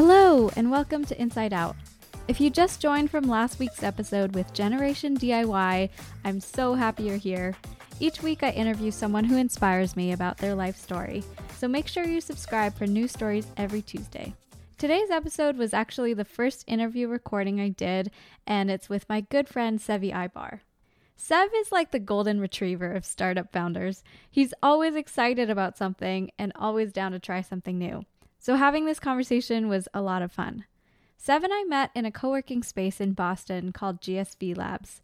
Hello, and welcome to Inside Out. If you just joined from last week's episode with Generation DIY, I'm so happy you're here. Each week, I interview someone who inspires me about their life story, so make sure you subscribe for new stories every Tuesday. Today's episode was actually the first interview recording I did, and it's with my good friend Seve Ibar. Sev is like the golden retriever of startup founders. He's always excited about something and always down to try something new. So having this conversation was a lot of fun. Sev and I met in a co working space in Boston called GSV Labs.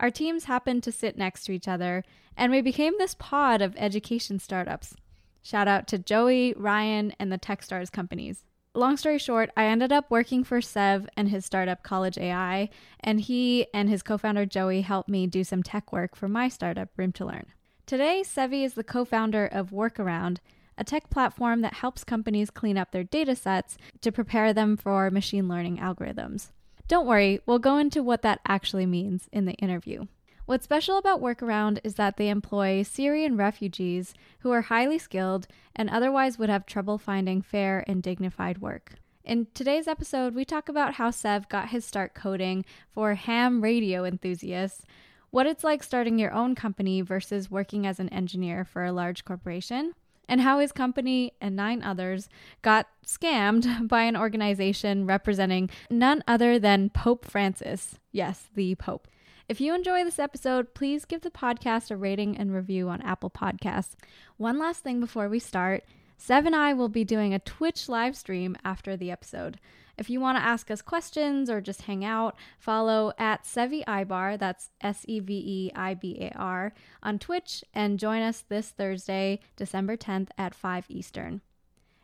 Our teams happened to sit next to each other, and we became this pod of education startups. Shout out to Joey, Ryan, and the Techstars companies. Long story short, I ended up working for Sev and his startup College AI, and he and his co founder Joey helped me do some tech work for my startup, Room to Learn. Today, Seve is the co founder of Workaround, a tech platform that helps companies clean up their data sets to prepare them for machine learning algorithms. Don't worry, we'll go into what that actually means in the interview. What's special about Workaround is that they employ Syrian refugees who are highly skilled and otherwise would have trouble finding fair and dignified work. In today's episode, we talk about how Sev got his start coding for ham radio enthusiasts, what it's like starting your own company versus working as an engineer for a large corporation, and how his company and nine others got scammed by an organization representing none other than Pope Francis. Yes, the Pope. If you enjoy this episode, please give the podcast a rating and review on Apple Podcasts. One last thing before we start Sev and I will be doing a Twitch live stream after the episode. If you want to ask us questions or just hang out, follow at Seve Ibar, that's S E V E I B A R, on Twitch and join us this Thursday, December 10th at 5 Eastern.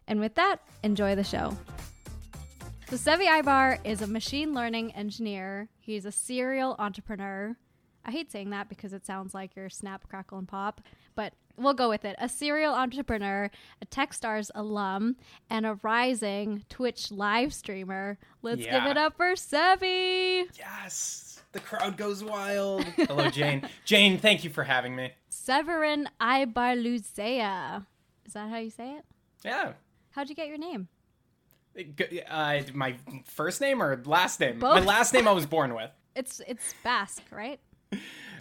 And with that, enjoy the show. So, Seve Ibar is a machine learning engineer. He's a serial entrepreneur. I hate saying that because it sounds like you're snap, crackle, and pop, but we'll go with it. A serial entrepreneur, a Techstars alum, and a rising Twitch live streamer. Let's Yeah. give it up for Seve. Yes, the crowd goes wild. Hello, Jane. Jane, thank you for having me. Severin Ibarluzea. Is that how you say it? Yeah. How'd you get your name? Uh, my first name or last name? My last name I was born with. It's it's Basque, right?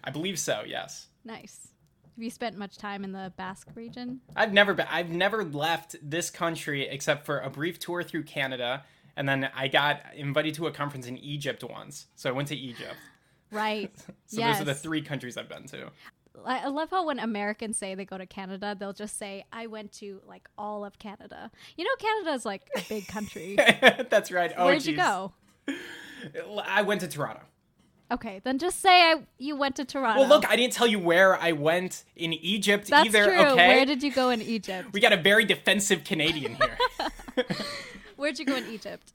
I believe so. Yes. Nice. Have you spent much time in the Basque region? I've never been. I've never left this country except for a brief tour through Canada, and then I got invited to a conference in Egypt once. So I went to Egypt. Right. So yes. those are the three countries I've been to. I I love how when Americans say they go to Canada, they'll just say, I went to like all of Canada. You know, Canada is like a big country. That's right. Oh, Where'd you go? I went to Toronto. Okay, then just say I you went to Toronto. Well, look, I didn't tell you where I went in Egypt That's either. true. Okay. Where did you go in Egypt? we got a very defensive Canadian here. Where'd you go in Egypt?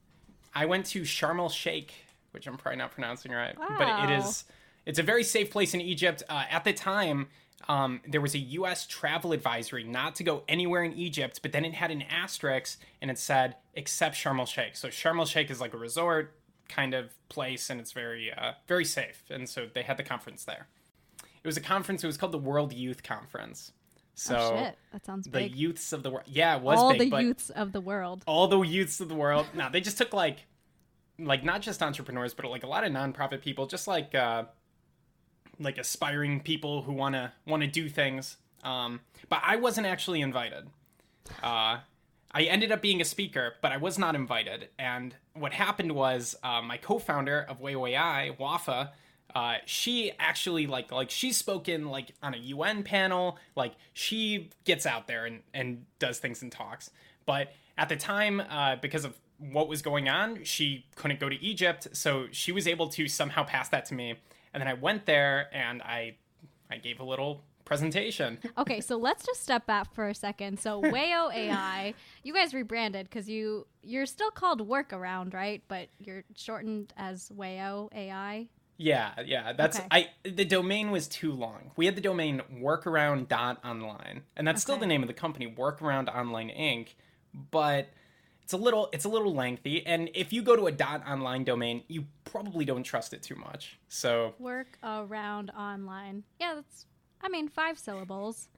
I went to Sharm el Sheikh, which I'm probably not pronouncing right, but it is it's a very safe place in Egypt. Uh, at the time, um, there was a U.S. travel advisory not to go anywhere in Egypt, but then it had an asterisk and it said except Sharm el Sheikh. So Sharm el Sheikh is like a resort kind of place, and it's very uh, very safe. And so they had the conference there. It was a conference. It was called the World Youth Conference. So oh shit, that sounds the big. youths of the world. Yeah, it was all big, the youths of the world. all the youths of the world. No, they just took like, like not just entrepreneurs, but like a lot of nonprofit people, just like, uh, like aspiring people who wanna wanna do things. Um, but I wasn't actually invited. Uh, I ended up being a speaker, but I was not invited. And what happened was, uh, my co-founder of wao.ai, Wafa, uh, she actually like like she's spoken like on a UN panel. Like she gets out there and and does things and talks. But at the time, uh, because of what was going on, she couldn't go to Egypt, so she was able to somehow pass that to me. And then I went there and I I gave a little presentation. Okay, so let's just step back for a second. So wao.ai, you guys rebranded because you you're still called Workaround, right? But you're shortened as wao.ai. Yeah, yeah. That's Okay. I the domain was too long. We had the domain workaround.online. And that's still the name of the company, Workaround Online Inc. But it's a little it's a little lengthy. And if you go to a dot online domain, you probably don't trust it too much. So Work around online. Yeah, that's I mean five syllables.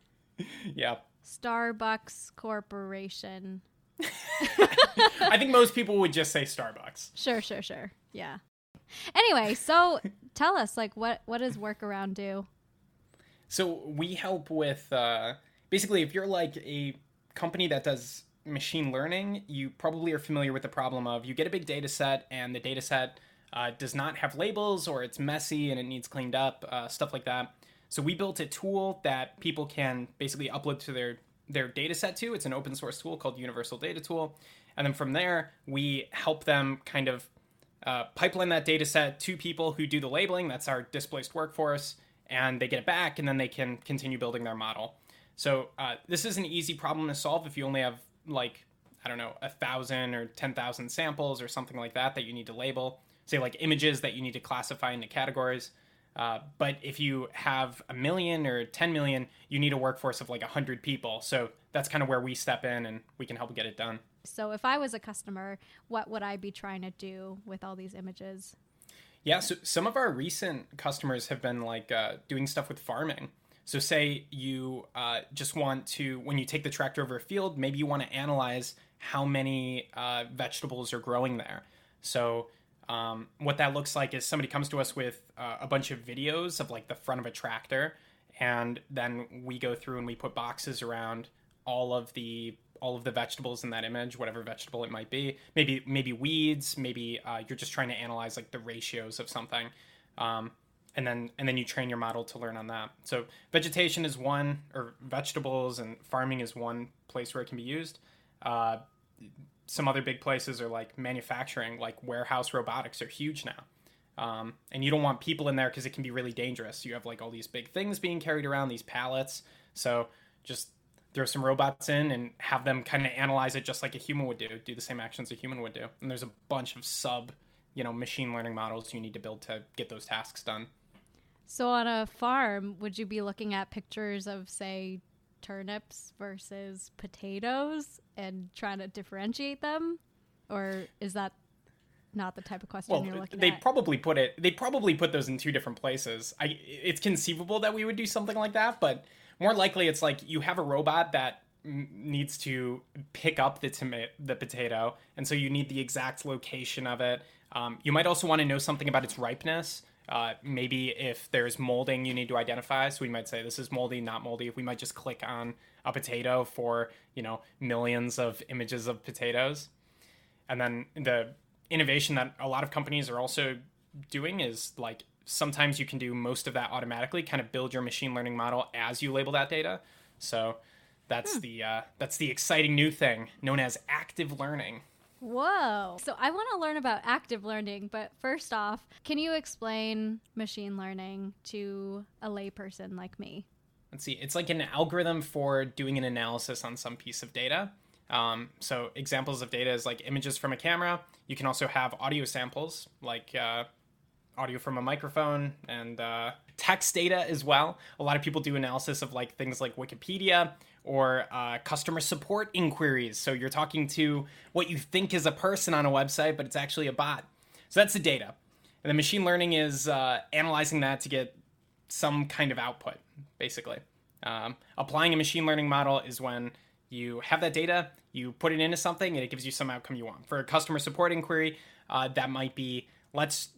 yeah. Starbucks Corporation. I think most people would just say Starbucks. Sure, sure, sure. Yeah. Anyway, so tell us, like, what what does Workaround do? So we help with uh, basically if you're like a company that does machine learning, you probably are familiar with the problem of you get a big data set and the data set uh, does not have labels or it's messy and it needs cleaned up, uh, stuff like that. So we built a tool that people can basically upload to their their data set to. It's an open source tool called Universal Data Tool, and then from there we help them kind of uh, pipeline that data set to people who do the labeling. That's our displaced workforce, and they get it back, and then they can continue building their model. So uh, this is an easy problem to solve if you only have like I don't know a thousand or ten thousand samples or something like that that you need to label. Say like images that you need to classify into categories. Uh, but if you have a million or 10 million, you need a workforce of like 100 people. So that's kind of where we step in and we can help get it done. So if I was a customer, what would I be trying to do with all these images? Yeah, so some of our recent customers have been like uh, doing stuff with farming. So, say you uh, just want to, when you take the tractor over a field, maybe you want to analyze how many uh, vegetables are growing there. So, um, what that looks like is somebody comes to us with uh, a bunch of videos of like the front of a tractor, and then we go through and we put boxes around all of the all of the vegetables in that image, whatever vegetable it might be. Maybe maybe weeds. Maybe uh, you're just trying to analyze like the ratios of something. Um, and then and then you train your model to learn on that. So vegetation is one, or vegetables and farming is one place where it can be used. Uh, some other big places are like manufacturing, like warehouse robotics are huge now. Um, and you don't want people in there because it can be really dangerous. You have like all these big things being carried around, these pallets. So just throw some robots in and have them kind of analyze it just like a human would do, do the same actions a human would do. And there's a bunch of sub, you know, machine learning models you need to build to get those tasks done. So on a farm, would you be looking at pictures of say turnips versus potatoes and trying to differentiate them? Or is that not the type of question well, you're looking they at? They probably put it they probably put those in two different places. I it's conceivable that we would do something like that, but more likely it's like you have a robot that needs to pick up the tomato, the potato, and so you need the exact location of it. Um, you might also want to know something about its ripeness. Uh, maybe if there's molding you need to identify, so we might say this is moldy, not moldy. If we might just click on a potato for you know millions of images of potatoes, and then the innovation that a lot of companies are also doing is like sometimes you can do most of that automatically, kind of build your machine learning model as you label that data. So that's hmm. the uh, that's the exciting new thing known as active learning. Whoa. So I want to learn about active learning, but first off, can you explain machine learning to a layperson like me? Let's see. It's like an algorithm for doing an analysis on some piece of data. Um, so examples of data is like images from a camera. You can also have audio samples, like uh, audio from a microphone and uh, text data as well. A lot of people do analysis of like things like Wikipedia or uh, customer support inquiries. So you're talking to what you think is a person on a website, but it's actually a bot. So that's the data. And the machine learning is uh, analyzing that to get some kind of output, basically. Um, applying a machine learning model is when you have that data, you put it into something, and it gives you some outcome you want. For a customer support inquiry, uh, that might be let's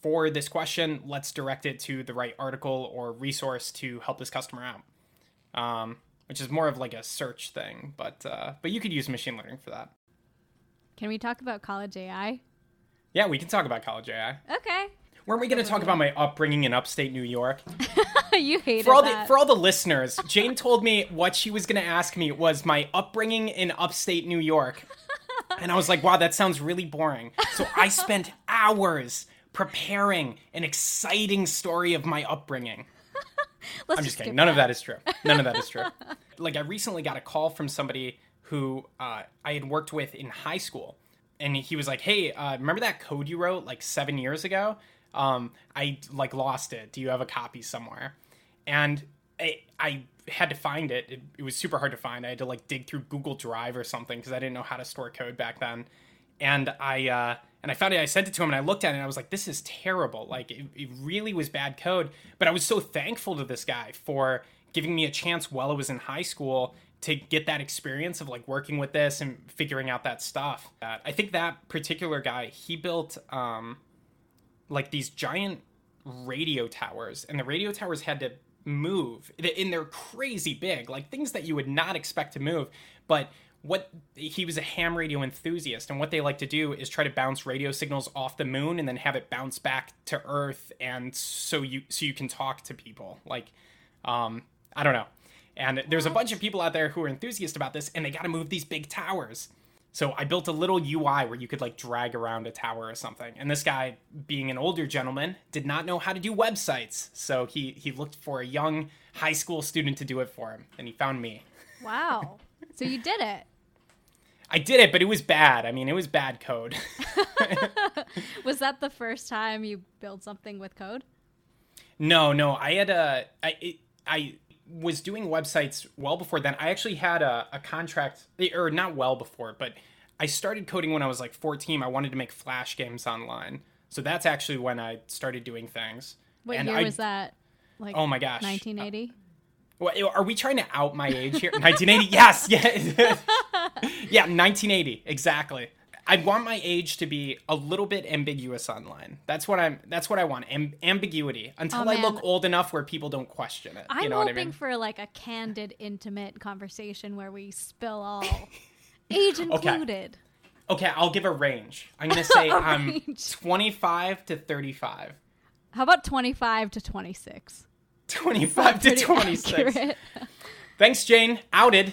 for this question, let's direct it to the right article or resource to help this customer out. Um, which is more of like a search thing, but uh, but you could use machine learning for that. Can we talk about college AI? Yeah, we can talk about college AI. Okay. Weren't we going to talk about my upbringing in upstate New York? you hate for all that. the for all the listeners. Jane told me what she was going to ask me was my upbringing in upstate New York, and I was like, "Wow, that sounds really boring." So I spent hours preparing an exciting story of my upbringing. I'm just, kidding. None that. of that is true. None of that is true. like I recently got a call from somebody who uh, I had worked with in high school, and he was like, "Hey, uh, remember that code you wrote like seven years ago? Um, I like lost it. Do you have a copy somewhere?" And I, I had to find it. it. it. was super hard to find. I had to like dig through Google Drive or something because I didn't know how to store code back then. And I uh, and I found it. I sent it to him, and I looked at it, and I was like, "This is terrible. Like, it, it really was bad code." But I was so thankful to this guy for giving me a chance while I was in high school to get that experience of like working with this and figuring out that stuff. Uh, I think that particular guy, he built um, like these giant radio towers, and the radio towers had to move, and they're crazy big, like things that you would not expect to move. But what he was a ham radio enthusiast, and what they like to do is try to bounce radio signals off the moon and then have it bounce back to Earth, and so you so you can talk to people. Like, um, I don't know. And there's a bunch of people out there who are enthusiasts about this, and they got to move these big towers. So I built a little UI where you could like drag around a tower or something. And this guy, being an older gentleman, did not know how to do websites. So he he looked for a young high school student to do it for him, and he found me. Wow. so you did it. I did it, but it was bad. I mean, it was bad code. was that the first time you built something with code? No, no. I had a I it, I was doing websites well before then. I actually had a, a contract, or not well before, but I started coding when I was like 14. I wanted to make Flash games online. So that's actually when I started doing things. What and year I, was that? Like oh my gosh. 1980? Uh, are we trying to out my age here? 1980? yes. Yeah. yeah, 1980. Exactly. I want my age to be a little bit ambiguous online. That's what I'm. That's what I want. Am- ambiguity until Oh, I look old enough where people don't question it. I'm you know hoping what I mean? for like a candid, intimate conversation where we spill all, age included. Okay, I'll give a range. I'm gonna say I'm range. 25 to 35. How about 25 to 26? 25 to 26. Thanks, Jane. Outed.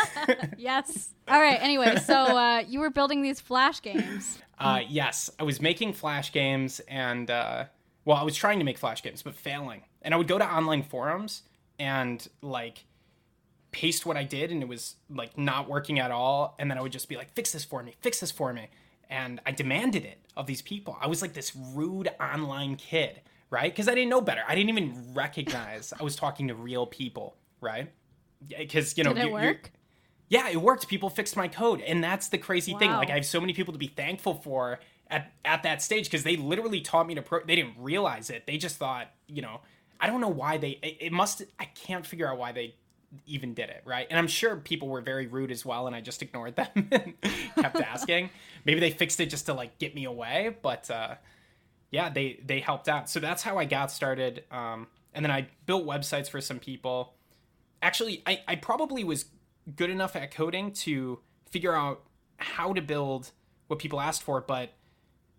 yes. All right. Anyway, so uh, you were building these flash games. Uh, yes, I was making Flash games, and uh, well, I was trying to make Flash games, but failing. And I would go to online forums and like paste what I did, and it was like not working at all. And then I would just be like, "Fix this for me, fix this for me," and I demanded it of these people. I was like this rude online kid, right? Because I didn't know better. I didn't even recognize I was talking to real people, right? Because you know, Did it you- work? yeah, it worked. People fixed my code, and that's the crazy thing. Like I have so many people to be thankful for at at that stage because they literally taught me to. Pro- they didn't realize it. They just thought, you know, I don't know why they. It, it must. I can't figure out why they even did it, right? And I'm sure people were very rude as well, and I just ignored them and kept asking. Maybe they fixed it just to like get me away, but uh, yeah, they they helped out. So that's how I got started. Um, and then I built websites for some people. Actually, I, I probably was good enough at coding to figure out how to build what people asked for, but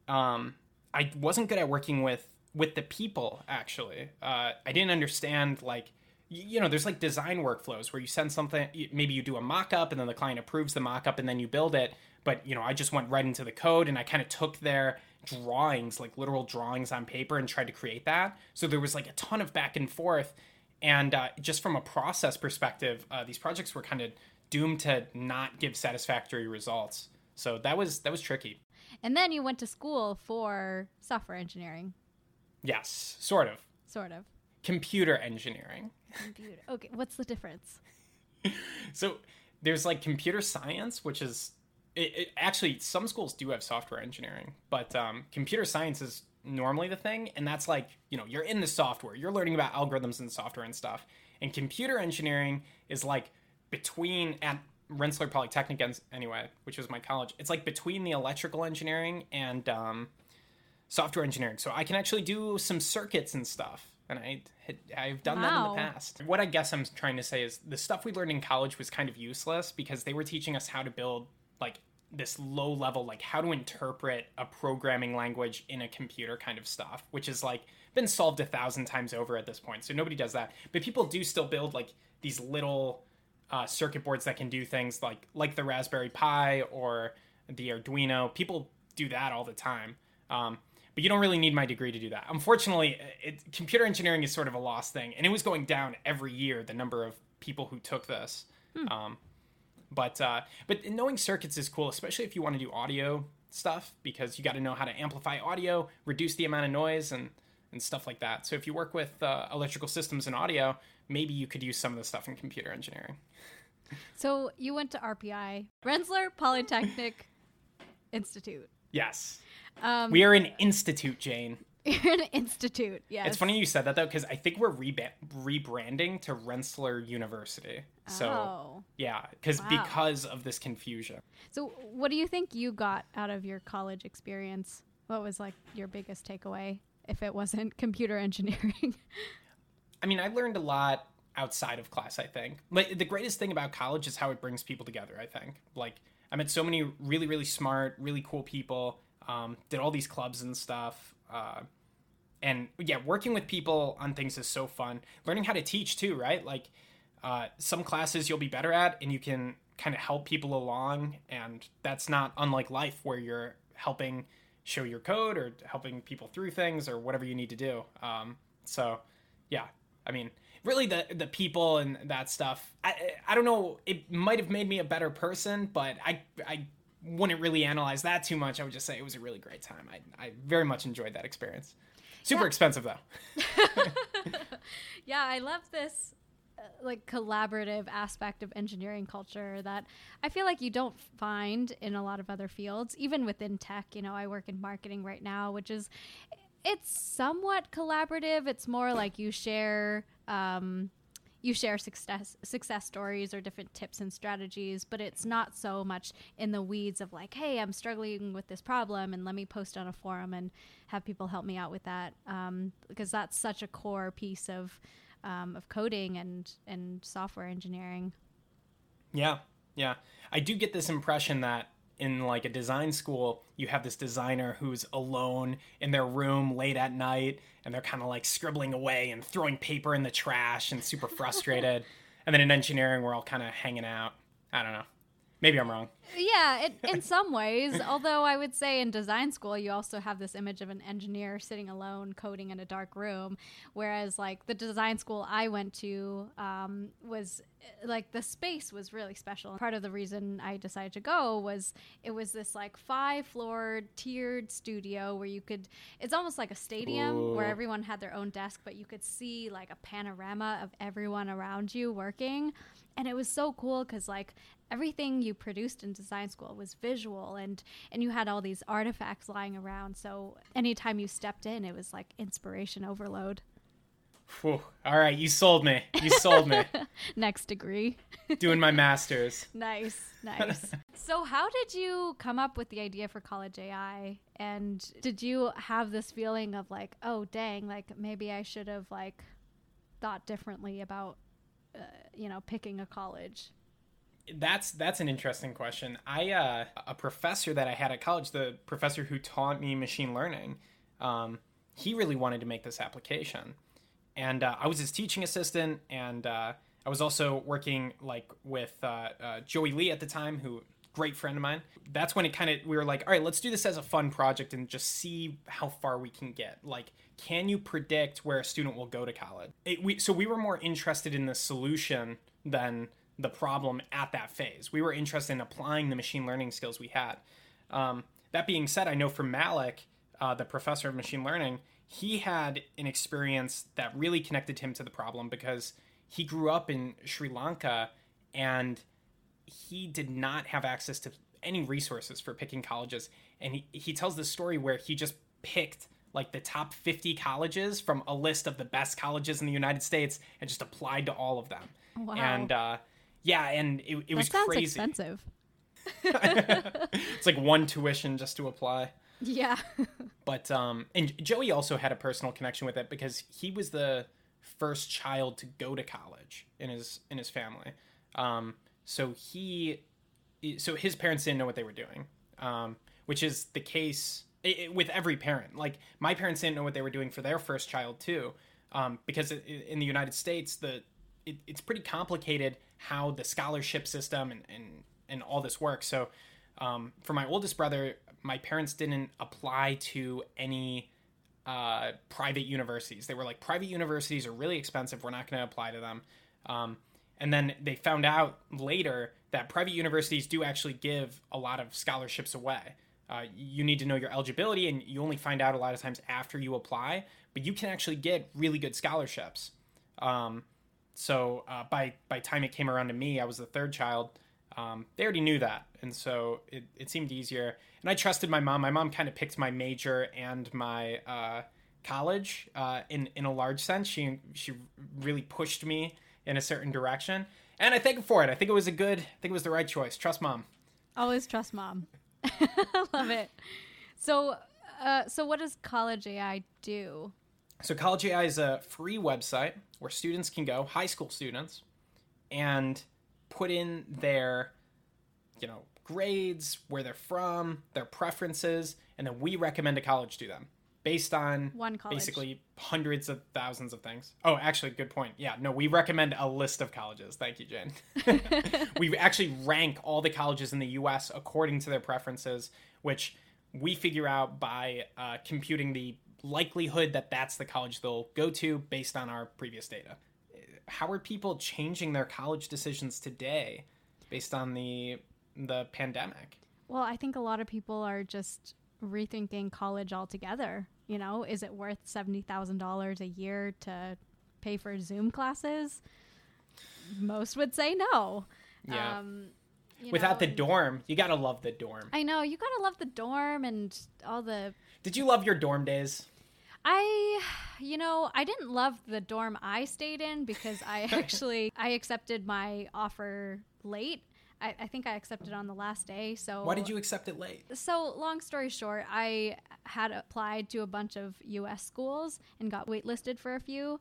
um, I wasn't good at working with with the people. Actually, uh, I didn't understand like you know there's like design workflows where you send something maybe you do a mock-up and then the client approves the mock-up and then you build it but you know i just went right into the code and i kind of took their drawings like literal drawings on paper and tried to create that so there was like a ton of back and forth and uh, just from a process perspective uh, these projects were kind of doomed to not give satisfactory results so that was that was tricky And then you went to school for software engineering, yes sort of sort of. computer engineering Computer. Okay, what's the difference? So there's like computer science, which is it, it, actually some schools do have software engineering, but um, computer science is normally the thing, and that's like you know you're in the software, you're learning about algorithms and software and stuff. And computer engineering is like between at Rensselaer Polytechnic anyway, which was my college. It's like between the electrical engineering and um, software engineering. So I can actually do some circuits and stuff. And I I've done that in the past. What I guess I'm trying to say is the stuff we learned in college was kind of useless because they were teaching us how to build like this low level, like how to interpret a programming language in a computer kind of stuff, which is like been solved a thousand times over at this point. So nobody does that. But people do still build like these little uh, circuit boards that can do things like like the Raspberry Pi or the Arduino. People do that all the time. Um, but you don't really need my degree to do that. Unfortunately, it, computer engineering is sort of a lost thing, and it was going down every year. The number of people who took this, um, but uh, but knowing circuits is cool, especially if you want to do audio stuff, because you got to know how to amplify audio, reduce the amount of noise, and and stuff like that. So if you work with uh, electrical systems and audio, maybe you could use some of the stuff in computer engineering. So you went to RPI, Rensselaer Polytechnic Institute. Yes, Um, we are an institute, Jane. You're an institute. Yes. It's funny you said that though, because I think we're reba- rebranding to Rensselaer University. So oh. yeah, because Wow. because of this confusion. So, what do you think you got out of your college experience? What was like your biggest takeaway, if it wasn't computer engineering? I mean, I learned a lot outside of class, I think. Like the greatest thing about college is how it brings people together, I think. Like I met so many really, really smart, really cool people, um, did all these clubs and stuff. Uh, and yeah, working with people on things is so fun. Learning how to teach too, right? Like uh, some classes you'll be better at and you can kind of help people along and that's not unlike life where you're helping show your code or helping people through things or whatever you need to do. Um, so yeah, I mean, really the the people and that stuff. I I don't know. It might have made me a better person, but I I wouldn't really analyze that too much. I would just say it was a really great time. I I very much enjoyed that experience. Super Yeah. expensive though. yeah, I love this like collaborative aspect of engineering culture that I feel like you don't find in a lot of other fields, even within tech. You know, I work in marketing right now, which is it's somewhat collaborative. It's more like you share um, you share success success stories or different tips and strategies, but it's not so much in the weeds of like, hey, I'm struggling with this problem, and let me post on a forum and have people help me out with that, um, because that's such a core piece of um, of coding and and software engineering. Yeah, yeah. I do get this impression that in like a design school, you have this designer who's alone in their room late at night and they're kind of like scribbling away and throwing paper in the trash and super frustrated. and then in engineering, we're all kind of hanging out. I don't know. Maybe I'm wrong. Yeah, it, in some ways. Although I would say in design school, you also have this image of an engineer sitting alone coding in a dark room. Whereas, like, the design school I went to um, was uh, like the space was really special. Part of the reason I decided to go was it was this like five floor tiered studio where you could, it's almost like a stadium where everyone had their own desk, but you could see like a panorama of everyone around you working. And it was so cool because, like, everything you produced in design school was visual and and you had all these artifacts lying around so anytime you stepped in it was like inspiration overload Whew. All right, you sold me. You sold me. next degree Doing my master's. nice nice so how did you come up with the idea for college ai and did you have this feeling of like oh dang like maybe i should have like thought differently about uh, you know picking a college That's that's an interesting question. I uh, a professor that I had at college, the professor who taught me machine learning, um, he really wanted to make this application, and uh, I was his teaching assistant, and uh, I was also working like with uh, uh, Joey Lee at the time, who great friend of mine. That's when it kind of we were like, all right, let's do this as a fun project and just see how far we can get. Like, can you predict where a student will go to college? It, we, so we were more interested in the solution than the problem at that phase. We were interested in applying the machine learning skills we had. Um, that being said, I know from Malik, uh, the professor of machine learning, he had an experience that really connected him to the problem because he grew up in Sri Lanka and he did not have access to any resources for picking colleges. And he, he tells this story where he just picked like the top 50 colleges from a list of the best colleges in the United States and just applied to all of them. Wow. And uh, yeah, and it, it that was sounds crazy. expensive it's like one tuition just to apply. yeah But um, and Joey also had a personal connection with it because he was the first child to go to college in his in his family. Um, so he, so his parents didn't know what they were doing, um, which is the case i i with every parent. Like my parents didn't know what they were doing for their first child too, um, because in the United States the it, it's pretty complicated how the scholarship system and and, and all this works. So um, for my oldest brother, my parents didn't apply to any uh, private universities. They were like, private universities are really expensive. We're not going to apply to them. Um, and then they found out later that private universities do actually give a lot of scholarships away. Uh, you need to know your eligibility, and you only find out a lot of times after you apply. But you can actually get really good scholarships. Um, so uh, by by time it came around to me, I was the third child. Um, they already knew that, and so it, it seemed easier. And I trusted my mom. My mom kind of picked my major and my uh, college uh, in in a large sense. She she really pushed me in a certain direction, and I thank her for it. I think it was a good. I think it was the right choice. Trust mom. Always trust mom. I love it. So, uh, so what does College AI do? So College AI is a free website where students can go, high school students, and put in their, you know, grades, where they're from, their preferences, and then we recommend a college to them based on One college. basically hundreds of thousands of things. Oh, actually, good point. Yeah, no, we recommend a list of colleges. Thank you, Jen. we actually rank all the colleges in the U.S. according to their preferences, which we figure out by uh, computing the likelihood that that's the college they'll go to based on our previous data. How are people changing their college decisions today based on the the pandemic? Well, I think a lot of people are just rethinking college altogether. You know, is it worth $70,000 a year to pay for Zoom classes? Most would say no. Yeah. Um, Without know, the and- dorm, you gotta love the dorm. I know, you gotta love the dorm and all the. Did you love your dorm days? I, you know, I didn't love the dorm I stayed in because I actually I accepted my offer late. I, I think I accepted on the last day. So Why did you accept it late? So, long story short, I had applied to a bunch of U.S. schools and got waitlisted for a few,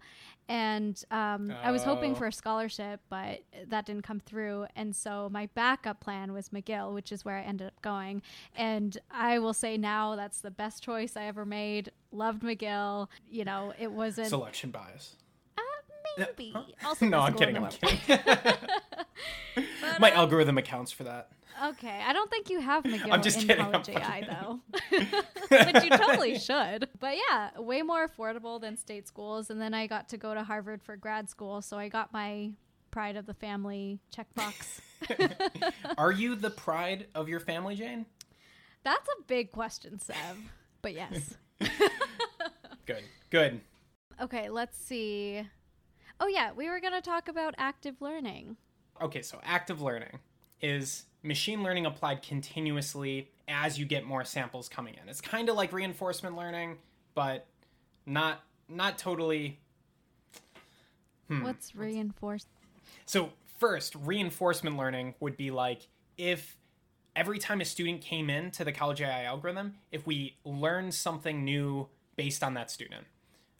and um, I was hoping Oh. for a scholarship, but that didn't come through. And so, my backup plan was McGill, which is where I ended up going. And I will say now that's the best choice I ever made. Loved McGill. You know, it wasn't. Selection bias. uh, maybe. Also, No, I'm kidding. I'm kidding. But, My um, algorithm accounts for that. Okay, I don't think you have McGill I'm just in kidding, college AI though, but you totally should. But yeah, way more affordable than state schools. And then I got to go to Harvard for grad school, so I got my pride of the family checkbox. Are you the pride of your family, Jane? That's a big question, Sev. But yes. Good. Good. Okay, let's see. Oh yeah, we were gonna talk about active learning. Okay, so active learning is machine learning applied continuously as you get more samples coming in. It's kind of like reinforcement learning, but not not totally. Hmm. What's reinforced? So, first, reinforcement learning would be like if every time a student came in to the college AI algorithm, if we learned something new based on that student.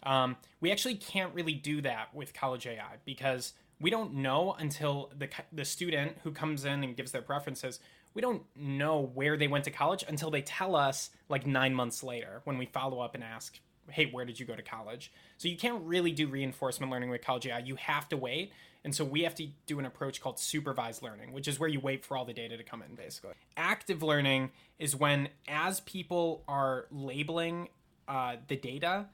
Um, we actually can't really do that with college AI because we don't know until the, the student who comes in and gives their preferences, we don't know where they went to college until they tell us like nine months later when we follow up and ask, hey, where did you go to college? So you can't really do reinforcement learning with college AI. You have to wait. And so we have to do an approach called supervised learning, which is where you wait for all the data to come in, basically. Active learning is when, as people are labeling uh, the data,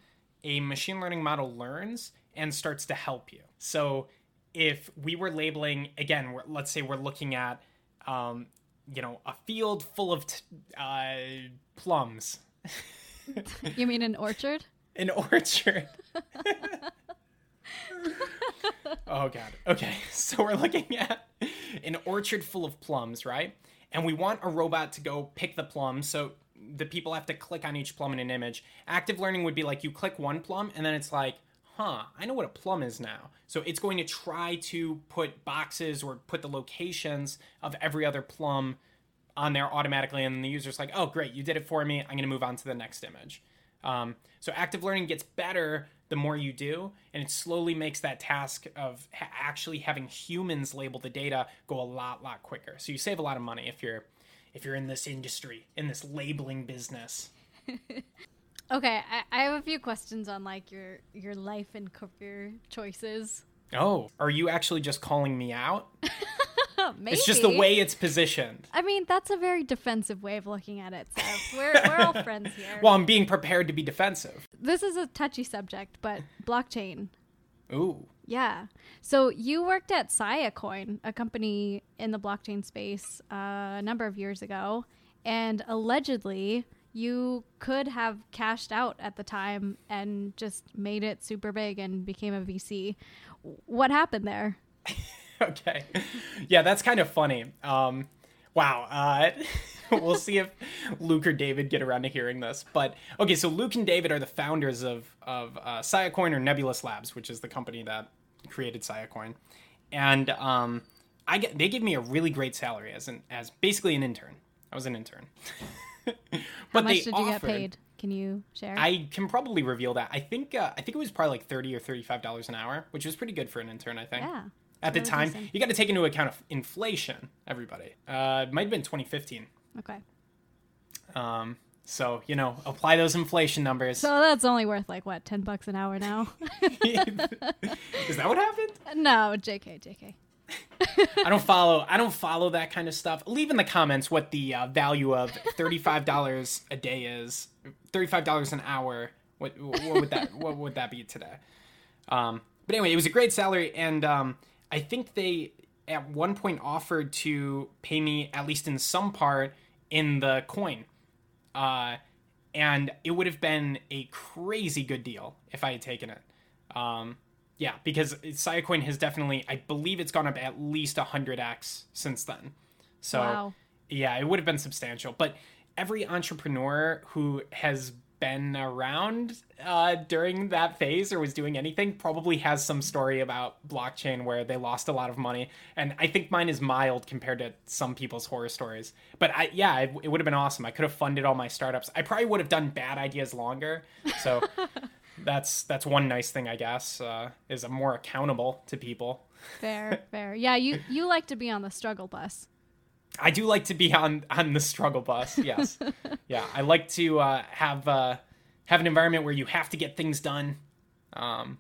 a machine learning model learns and starts to help you. So if we were labeling, again, we're, let's say we're looking at, um, you know, a field full of t- uh, plums, You mean an orchard? an orchard. oh god. Okay. So we're looking at an orchard full of plums, right? And we want a robot to go pick the plums. So the people have to click on each plum in an image. Active learning would be like you click one plum and then it's like, huh, I know what a plum is now. So it's going to try to put boxes or put the locations of every other plum on there automatically, and the user's like, "Oh, great, you did it for me. I'm going to move on to the next image." Um, so active learning gets better the more you do, and it slowly makes that task of ha- actually having humans label the data go a lot, lot quicker. So you save a lot of money if you're if you're in this industry, in this labeling business. Okay, I, I have a few questions on like your your life and career choices. Oh, are you actually just calling me out? Maybe. It's just the way it's positioned. I mean, that's a very defensive way of looking at it. So we're we're all friends here. Well, I'm being prepared to be defensive. this is a touchy subject, but blockchain. Ooh. Yeah. So you worked at Siacoin, a company in the blockchain space, uh, a number of years ago, and allegedly you could have cashed out at the time and just made it super big and became a VC. What happened there? okay. Yeah, that's kind of funny. Um, wow. Uh, we'll see if Luke or David get around to hearing this. But okay, so Luke and David are the founders of of uh, Siacoin or Nebulous Labs, which is the company that created Siacoin, and um, I get they gave me a really great salary as an as basically an intern. I was an intern. How but much did you offered, get paid? Can you share? I can probably reveal that. I think uh, I think it was probably like thirty or thirty five dollars an hour, which was pretty good for an intern. I think. yeah. At the time, decent. you got to take into account of inflation. Everybody, uh, it might have been 2015. Okay. Um, so you know, apply those inflation numbers. So that's only worth like what, ten bucks an hour now? Is that what happened? no, JK, JK. I don't follow. I don't follow that kind of stuff. Leave in the comments what the uh, value of thirty-five dollars a day is. Thirty-five dollars an hour. What, what would that? what would that be today? Um, but anyway, it was a great salary, and um, I think they at one point offered to pay me at least in some part in the coin. Uh, and it would have been a crazy good deal if I had taken it. Um, yeah, because Siacoin has definitely, I believe it's gone up at least 100x since then. So, Wow. yeah, it would have been substantial. But every entrepreneur who has been around uh, during that phase or was doing anything probably has some story about blockchain where they lost a lot of money. And I think mine is mild compared to some people's horror stories. But I, yeah, it, it would have been awesome. I could have funded all my startups. I probably would have done bad ideas longer. So that's that's one nice thing, I guess, uh, is I'm more accountable to people. Fair, fair. Yeah, you you like to be on the struggle bus. I do like to be on on the struggle bus. Yes, yeah. I like to uh, have uh, have an environment where you have to get things done. Um,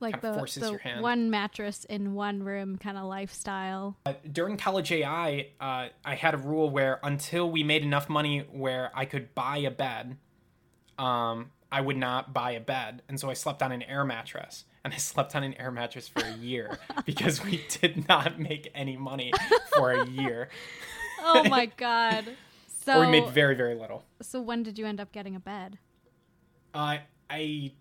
Like the, forces the your hand. one mattress in one room kind of lifestyle. during college AI, uh, I had a rule where until we made enough money where I could buy a bed, um, I would not buy a bed, and so I slept on an air mattress. And I slept on an air mattress for a year because we did not make any money for a year, Oh my god. So or we made very very little. so when did you end up getting a bed? uh, I,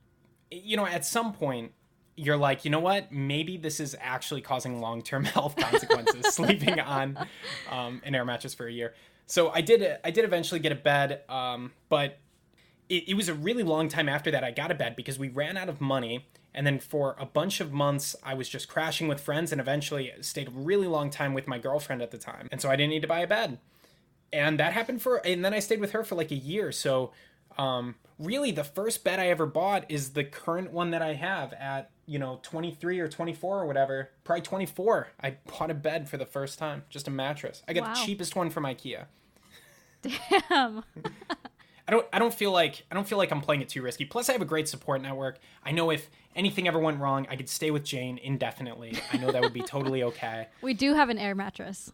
you know, at some point, you're like, you know what? Maybe this is actually causing long term health consequences. sleeping on um, an air mattress for a year. So I did. I did eventually get a bed, um, but it, it was a really long time after that I got a bed because we ran out of money. And then for a bunch of months, I was just crashing with friends and eventually stayed a really long time with my girlfriend at the time. And so I didn't need to buy a bed and that happened for and then i stayed with her for like a year so um really the first bed i ever bought is the current one that i have at you know 23 or 24 or whatever probably 24 i bought a bed for the first time just a mattress i got Wow. the cheapest one from ikea Damn. I don't I don't feel like I don't feel like I'm playing it too risky. Plus I have a great support network. I know if anything ever went wrong, I could stay with Jane indefinitely. I know that would be totally okay. We do have an air mattress.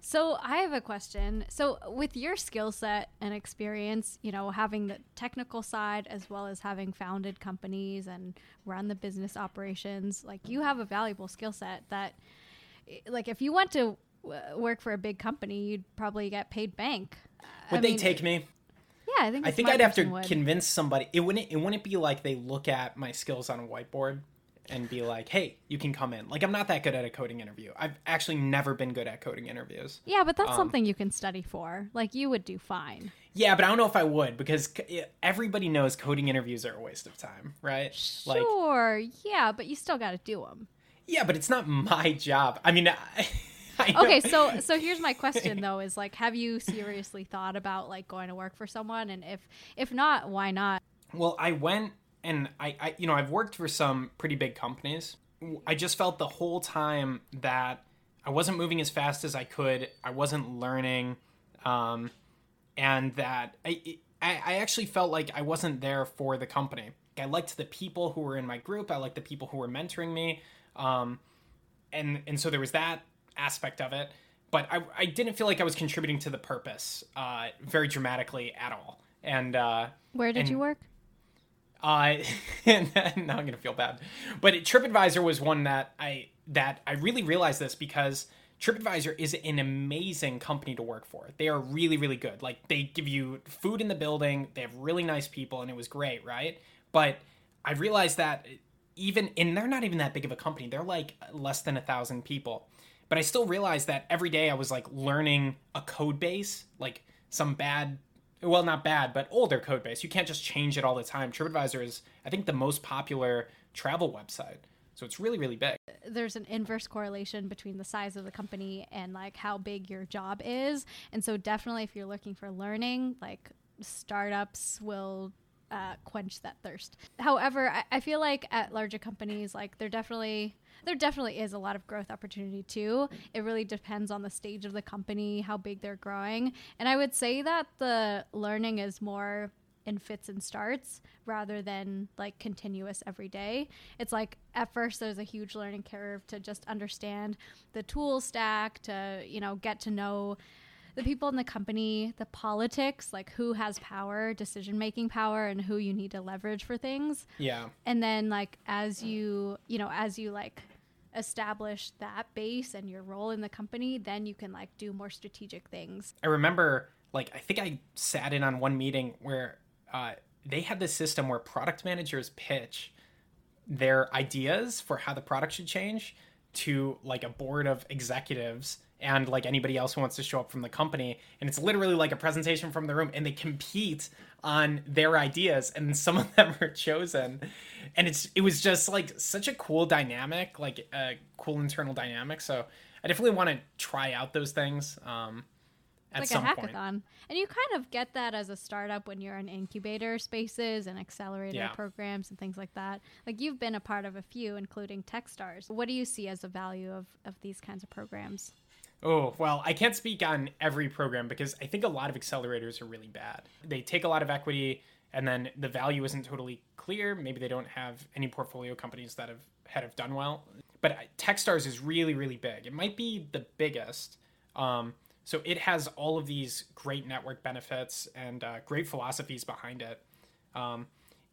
So I have a question. So with your skill set and experience, you know, having the technical side as well as having founded companies and run the business operations, like you have a valuable skill set that like if you went to work for a big company, you'd probably get paid bank. Would I they mean, take me? I think. I think I'd have to would. convince somebody. It wouldn't. It wouldn't be like they look at my skills on a whiteboard and be like, "Hey, you can come in." Like I'm not that good at a coding interview. I've actually never been good at coding interviews. Yeah, but Um, that's something you can study for. Like you would do fine. Yeah, but I don't know if I would because everybody knows coding interviews are a waste of time, right? Like, Sure. yeah, but you still got to do them. yeah, but it's not my job. I mean, I, okay so so here's my question though is like have you seriously thought about like going to work for someone and if if not why not Well, I went and I, I, you know, I've worked for some pretty big companies. I just felt the whole time that I wasn't moving as fast as I could. I wasn't learning, um, and that I, I, I actually felt like I wasn't there for the company. I liked the people who were in my group. I liked the people who were mentoring me, um, and and so there was that aspect of it. But I, I didn't feel like I was contributing to the purpose uh, very dramatically at all. And uh, where did And- you work uh, and now I'm gonna feel bad. But TripAdvisor was one that I that I really realized this because TripAdvisor is an amazing company to work for. They are really really good. Like they give you food in the building. They have really nice people, and it was great, right? But I realized that even and they're not even that big of a company. They're like less than a thousand people. But I still realized that every day I was like learning a code base, like some bad well not bad but older code base. You can't just change it all the time. Tripadvisor is i think the most popular travel website. So it's really really big. There's an inverse correlation between the size of the company and like how big your job is. And so definitely if you're looking for learning like startups will uh, quench that thirst. However, I, I, feel like at larger companies, like there definitely there definitely is a lot of growth opportunity too. It really depends on the stage of the company, how big they're growing, and I would say that the learning is more in fits and starts rather than like continuous every day. It's like at first there's a huge learning curve to just understand the tool stack, to, you know, get to know the people in the company, the politics, like who has power, decision making power, and who you need to leverage for things. Yeah. And then, like, as you, you know, as you like establish that base and your role in the company, then you can like do more strategic things. I remember, like, I think I sat in on one meeting where uh, they had this system where product managers pitch their ideas for how the product should change to like a board of executives and like anybody else who wants to show up from the company and it's literally like a presentation from the room and they compete on their ideas and some of them are chosen and it's it was just like such a cool dynamic like a cool internal dynamic so i definitely want to try out those things um at like some a hackathon. point. And you kind of get that as a startup when you're in incubator spaces and accelerator Yeah. programs and things like that. Like you've been a part of a few, including Techstars. What do you see as the value of, of these kinds of programs? Oh, well, I can't speak on every program because I think a lot of accelerators are really bad. They take a lot of equity and then the value isn't totally clear. Maybe they don't have any portfolio companies that have had have done well. But Techstars is really, really big. It might be the biggest. Um, so it has all of these great network benefits and uh, great philosophies behind it. Um,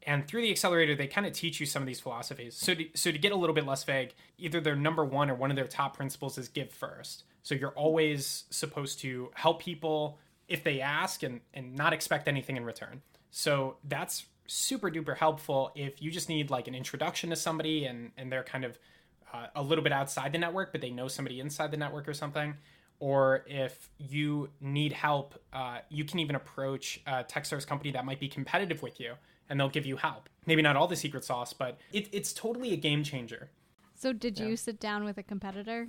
and through the accelerator, they kind of teach you some of these philosophies. So to, so to get a little bit less vague, either their number one or one of their top principles is give first. So you're always supposed to help people if they ask and, and not expect anything in return. So that's super duper helpful if you just need like an introduction to somebody and, and they're kind of uh, a little bit outside the network, but they know somebody inside the network or something. Or if you need help, uh, you can even approach a Techstars company that might be competitive with you and they'll give you help. Maybe not all the secret sauce, but it, it's totally a game changer. So did Yeah. you sit down with a competitor?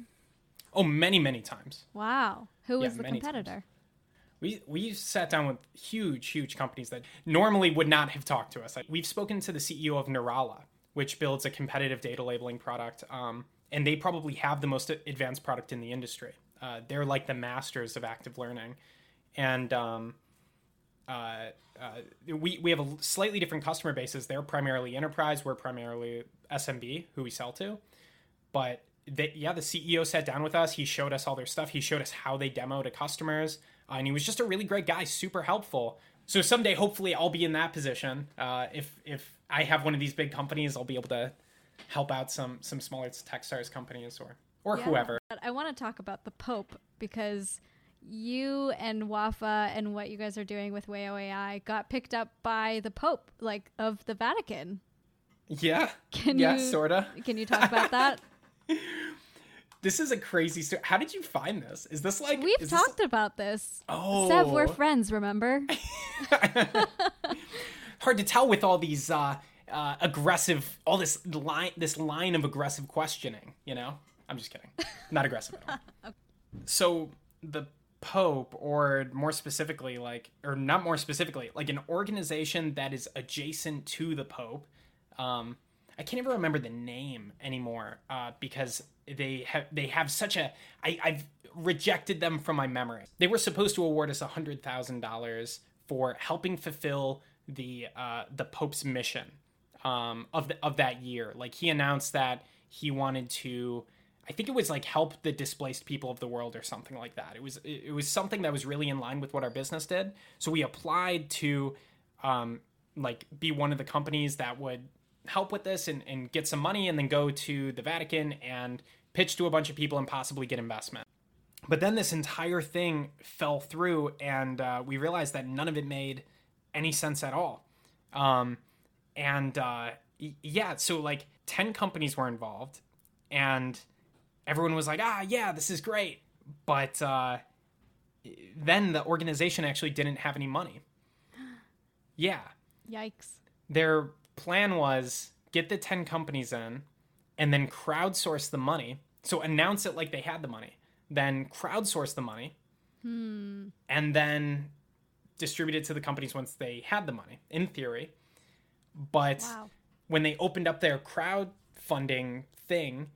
Oh, many, many times. Wow. Who Yeah, was the competitor? We we sat down with huge, huge companies that normally would not have talked to us. Like, we've spoken to the CEO of Neurala, which builds a competitive data labeling product, um, and they probably have the most advanced product in the industry. Uh, they're like the masters of active learning, and um, uh, uh, we we have a slightly different customer bases. They're primarily enterprise. We're primarily SMB, who we sell to, but. They, yeah, the CEO sat down with us. He showed us all their stuff. He showed us how they demo to customers uh, and he was just a really great guy, super helpful. So someday, hopefully, I'll be in that position. Uh, if if I have one of these big companies, I'll be able to help out some some smaller Techstars companies or or Yeah. whoever. But I want to talk about the Pope because you and Wafa and what you guys are doing with wao.ai got picked up by the Pope, like of the Vatican. Yeah, Can yeah, you sorta. Can you talk about that? This is a crazy story. How did you find this? Is this like We've is this- talked about this. Oh, Seve, we're friends, remember? hard to tell with all these uh, uh, aggressive, all this line, this line of aggressive questioning. You know, I'm just kidding. Not aggressive at all. So the Pope, or more specifically, like, or not more specifically, like an organization that is adjacent to the Pope. Um, I can't even remember the name anymore uh, because they have they have such a I, I've rejected them from my memory. They were supposed to award us hundred thousand dollars for helping fulfill the uh, the Pope's mission um, of the, of that year. Like he announced that he wanted to. I think it was like help the displaced people of the world or something like that. It was it was something that was really in line with what our business did. So we applied to um, like be one of the companies that would help with this and, and get some money and then go to the Vatican and pitch to a bunch of people and possibly get investment. But then this entire thing fell through and uh, we realized that none of it made any sense at all. Um, and uh, yeah, so like 10 companies were involved and everyone was like, ah, yeah, this is great. But uh, then the organization actually didn't have any money. Yeah. Yikes. Their plan was get the 10 companies in and then crowdsource the money. So announce it like they had the money, then crowdsource the money, Hmm. and then distribute it to the companies once they had the money, in theory. But Wow. when they opened up their crowdfunding thing,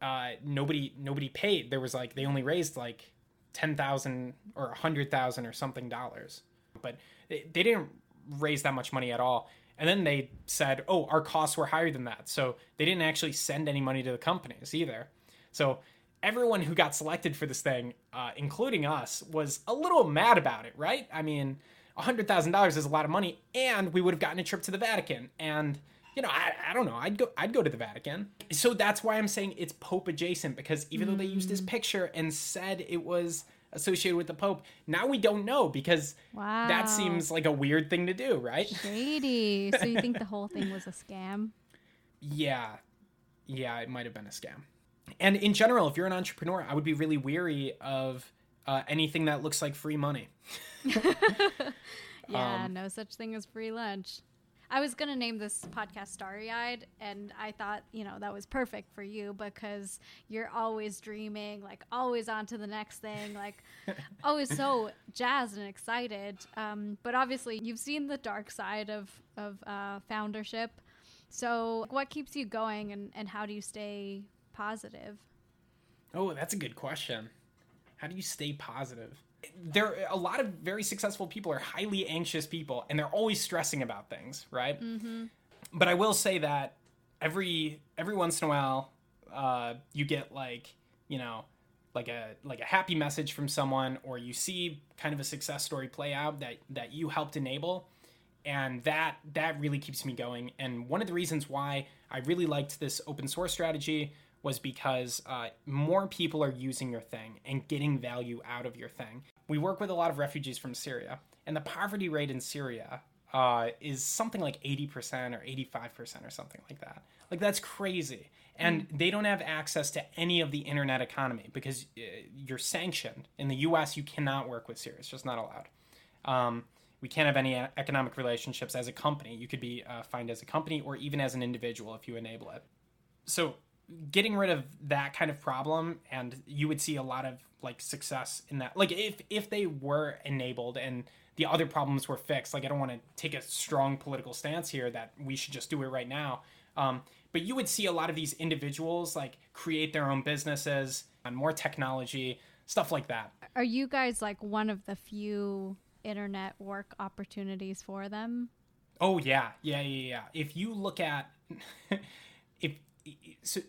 uh, nobody nobody paid. There was like they only raised like ten thousand or a hundred thousand or something dollars, but they, they didn't raise that much money at all. And then they said, "Oh, our costs were higher than that," so they didn't actually send any money to the companies either. So everyone who got selected for this thing, uh, including us, was a little mad about it, right? I mean, hundred thousand dollars is a lot of money, and we would have gotten a trip to the Vatican, and you know, I, I don't know, I'd go, I'd go to the Vatican. So that's why I'm saying it's Pope adjacent because even though they used his picture and said it was associated with the Pope, now we don't know because Wow. that seems like a weird thing to do, right? shady. so you think the whole thing was a scam? Yeah. Yeah, it might have been a scam. And in general, if you're an entrepreneur, I would be really weary of uh, anything that looks like free money. Yeah, Um, no such thing as free lunch. I was going to name this podcast Starry Eyed, and I thought, you know, that was perfect for you because you're always dreaming, like always on to the next thing, like always so jazzed and excited. Um, but obviously, you've seen the dark side of, of uh, foundership. So, what keeps you going, and, and how do you stay positive? Oh, that's a good question. How do you stay positive? There, a lot of very successful people are highly anxious people, and they're always stressing about things, right? Mm-hmm. But I will say that every every once in a while, uh, you get like you know, like a like a happy message from someone, or you see kind of a success story play out that that you helped enable, and that that really keeps me going. And one of the reasons why I really liked this open source strategy was because uh, more people are using your thing and getting value out of your thing. We work with a lot of refugees from Syria, and the poverty rate in Syria uh, is something like 80% or 85% or something like that. Like, that's crazy. And they don't have access to any of the internet economy because uh, you're sanctioned. In the US, you cannot work with Syria, it's just not allowed. Um, we can't have any economic relationships as a company. You could be uh, fined as a company or even as an individual if you enable it. So, getting rid of that kind of problem and you would see a lot of like success in that like if if they were enabled and the other problems were fixed like i don't want to take a strong political stance here that we should just do it right now um, but you would see a lot of these individuals like create their own businesses and more technology stuff like that Are you guys like one of the few internet work opportunities for them? Oh yeah, yeah, yeah, yeah. If you look at, if so,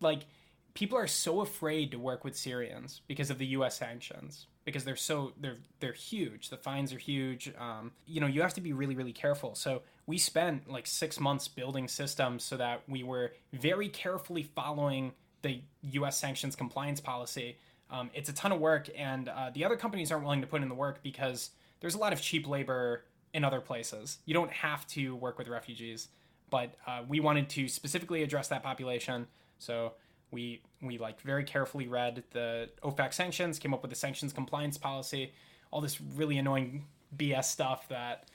like people are so afraid to work with Syrians because of the U.S. sanctions because they're so they're they're huge. The fines are huge. Um, you know, you have to be really really careful. So we spent like six months building systems so that we were very carefully following the U.S. sanctions compliance policy. Um, it's a ton of work, and uh, the other companies aren't willing to put in the work because there's a lot of cheap labor in other places. You don't have to work with refugees, but uh, we wanted to specifically address that population. So we we like very carefully read the OFAC sanctions, came up with the sanctions compliance policy, all this really annoying BS stuff that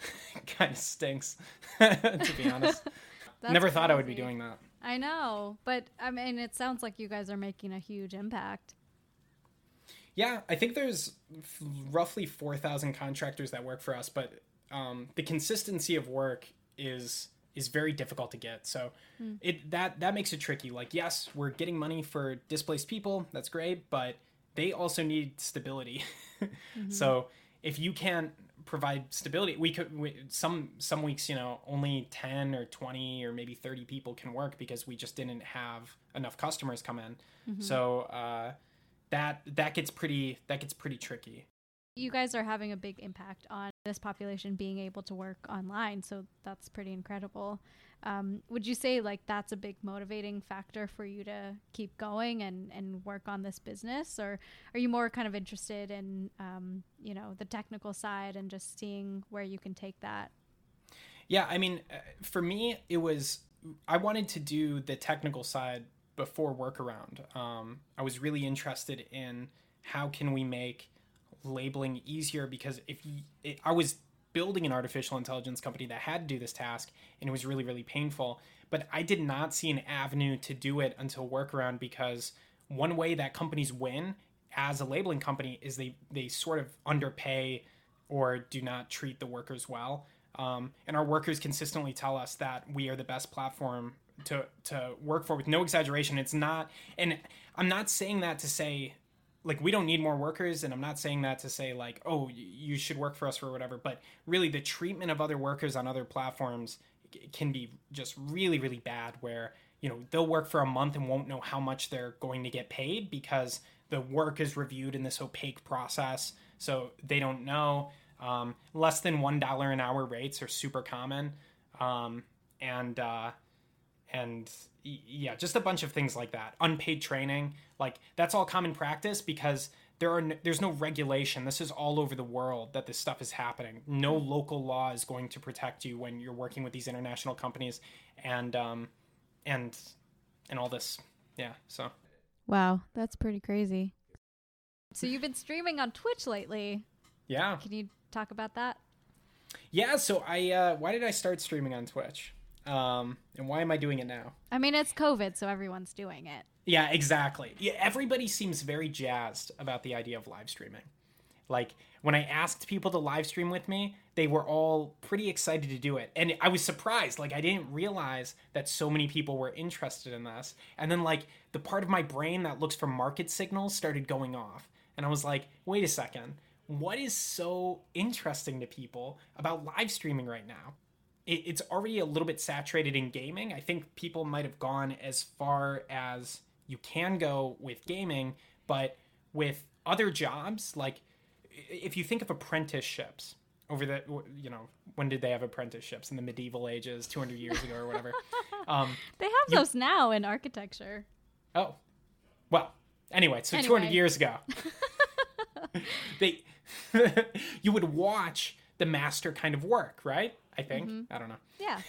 kind of stinks, to be honest. Never thought I would be doing that. I know, but I mean, it sounds like you guys are making a huge impact. Yeah, I think there's f- roughly 4,000 contractors that work for us, but um, the consistency of work is is very difficult to get. So hmm. it that that makes it tricky. Like yes, we're getting money for displaced people. That's great, but they also need stability. Mm-hmm. So if you can't provide stability, we could we, some some weeks, you know, only 10 or 20 or maybe 30 people can work because we just didn't have enough customers come in. Mm-hmm. So uh that that gets pretty that gets pretty tricky. You guys are having a big impact on this population being able to work online, so that's pretty incredible. Um, would you say like that's a big motivating factor for you to keep going and and work on this business, or are you more kind of interested in um, you know the technical side and just seeing where you can take that? Yeah, I mean, uh, for me, it was I wanted to do the technical side before workaround. Um, I was really interested in how can we make labeling easier? Because if you, it, I was building an artificial intelligence company that had to do this task, and it was really, really painful. But I did not see an avenue to do it until workaround because one way that companies win as a labeling company is they they sort of underpay or do not treat the workers well. Um, and our workers consistently tell us that we are the best platform to to work for with no exaggeration. It's not, and I'm not saying that to say like we don't need more workers and i'm not saying that to say like oh you should work for us or whatever but really the treatment of other workers on other platforms can be just really really bad where you know they'll work for a month and won't know how much they're going to get paid because the work is reviewed in this opaque process so they don't know. Um, less than one dollar an hour rates are super common. Um, and uh, and yeah, just a bunch of things like that. Unpaid training, like that's all common practice because there are no, there's no regulation. This is all over the world that this stuff is happening. No local law is going to protect you when you're working with these international companies, and um, and and all this. Yeah. So. Wow, that's pretty crazy. So you've been streaming on Twitch lately. Yeah. Can you talk about that? Yeah. So I uh, why did I start streaming on Twitch? Um, and why am I doing it now? I mean, it's COVID, so everyone's doing it. Yeah, exactly. Yeah, everybody seems very jazzed about the idea of live streaming. Like when I asked people to live stream with me, they were all pretty excited to do it. And I was surprised. Like I didn't realize that so many people were interested in this. And then like the part of my brain that looks for market signals started going off. And I was like, "Wait a second. What is so interesting to people about live streaming right now?" It's already a little bit saturated in gaming. I think people might have gone as far as you can go with gaming, but with other jobs, like if you think of apprenticeships over the, you know, when did they have apprenticeships in the medieval ages, 200 years ago or whatever? Um, they have you, those now in architecture. Oh, well, anyway, so anyway. 200 years ago, they, you would watch the master kind of work, right? I think. Mm-hmm. I don't know. Yeah.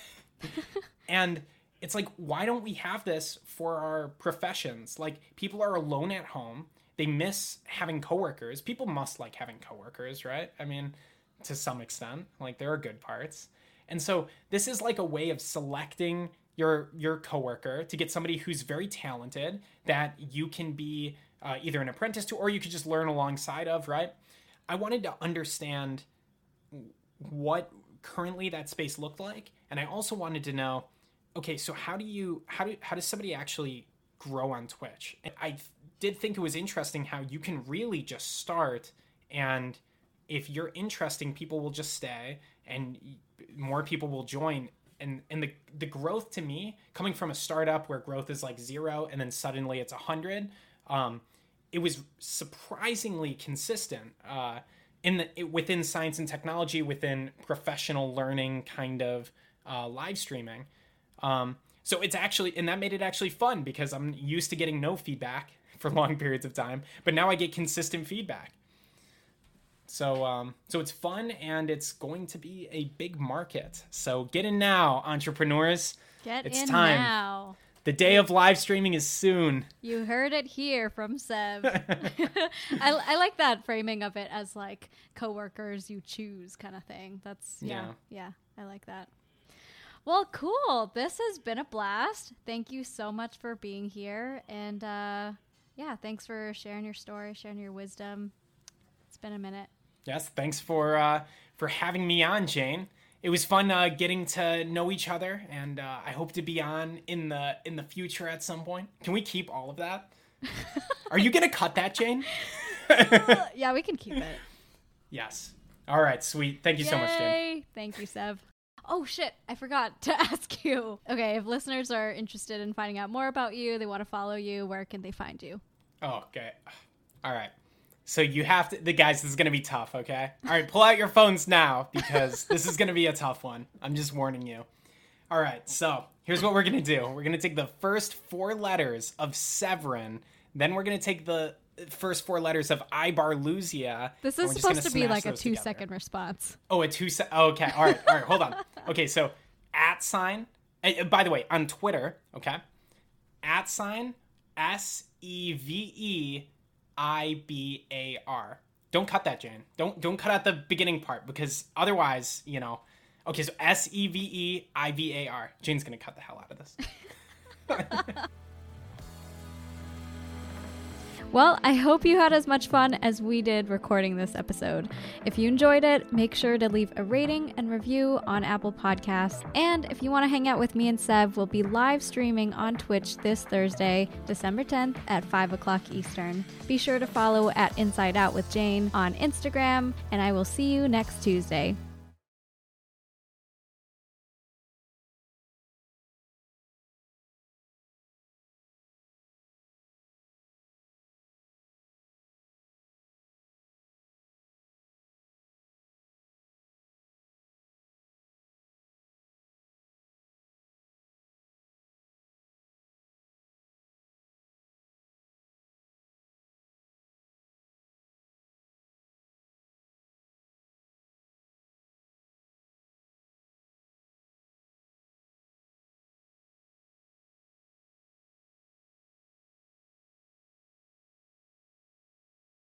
and it's like, why don't we have this for our professions? Like, people are alone at home. They miss having coworkers. People must like having coworkers, right? I mean, to some extent, like there are good parts. And so this is like a way of selecting your your coworker to get somebody who's very talented that you can be uh, either an apprentice to or you could just learn alongside of, right? I wanted to understand what currently that space looked like? And i also wanted to know okay so how do you how do how does somebody actually grow on twitch? And i did think it was interesting how you can really just start and if you're interesting people will just stay and more people will join. And and the the growth to me coming from a startup where growth is like zero and then suddenly it's a hundred um, it was surprisingly consistent. Uh, in the within science and technology, within professional learning kind of uh, live streaming. Um, so it's actually, and that made it actually fun because I'm used to getting no feedback for long periods of time, but now I get consistent feedback. So, um, so it's fun and it's going to be a big market. So get in now, entrepreneurs. Get it's in time. now. The day of live streaming is soon. You heard it here from Seve. I, I like that framing of it as like coworkers you choose kind of thing. That's yeah, yeah, yeah I like that. Well, cool. This has been a blast. Thank you so much for being here, and uh, yeah, thanks for sharing your story, sharing your wisdom. It's been a minute. Yes, thanks for uh, for having me on, Jane it was fun uh, getting to know each other, and uh, I hope to be on in the in the future at some point. Can we keep all of that? Are you gonna cut that, Jane? yeah, we can keep it. Yes. All right, sweet. Thank you Yay. so much, Jane. Thank you, Seve. Oh shit, I forgot to ask you. Okay, if listeners are interested in finding out more about you, they want to follow you, where can they find you? Oh, okay. All right. So you have to, the guys, this is going to be tough, okay? All right, pull out your phones now because this is going to be a tough one. I'm just warning you. All right, so here's what we're going to do we're going to take the first four letters of Severin, then we're going to take the first four letters of Ibarluzea. This is supposed to be like a two together. second response. Oh, a two second. Oh, okay. All right. All right. Hold on. Okay. So at sign. Uh, by the way, on Twitter, okay, at sign S E V E I B A R. Don't cut that, Jane. Don't don't cut out the beginning part because otherwise, you know. Okay, so S E V E I V A R. Jane's gonna cut the hell out of this. Well, I hope you had as much fun as we did recording this episode. If you enjoyed it, make sure to leave a rating and review on Apple Podcasts. And if you want to hang out with me and Seve, we'll be live streaming on Twitch this Thursday, December 10th at 5 o'clock Eastern. Be sure to follow at Inside Out with Jane on Instagram, and I will see you next Tuesday.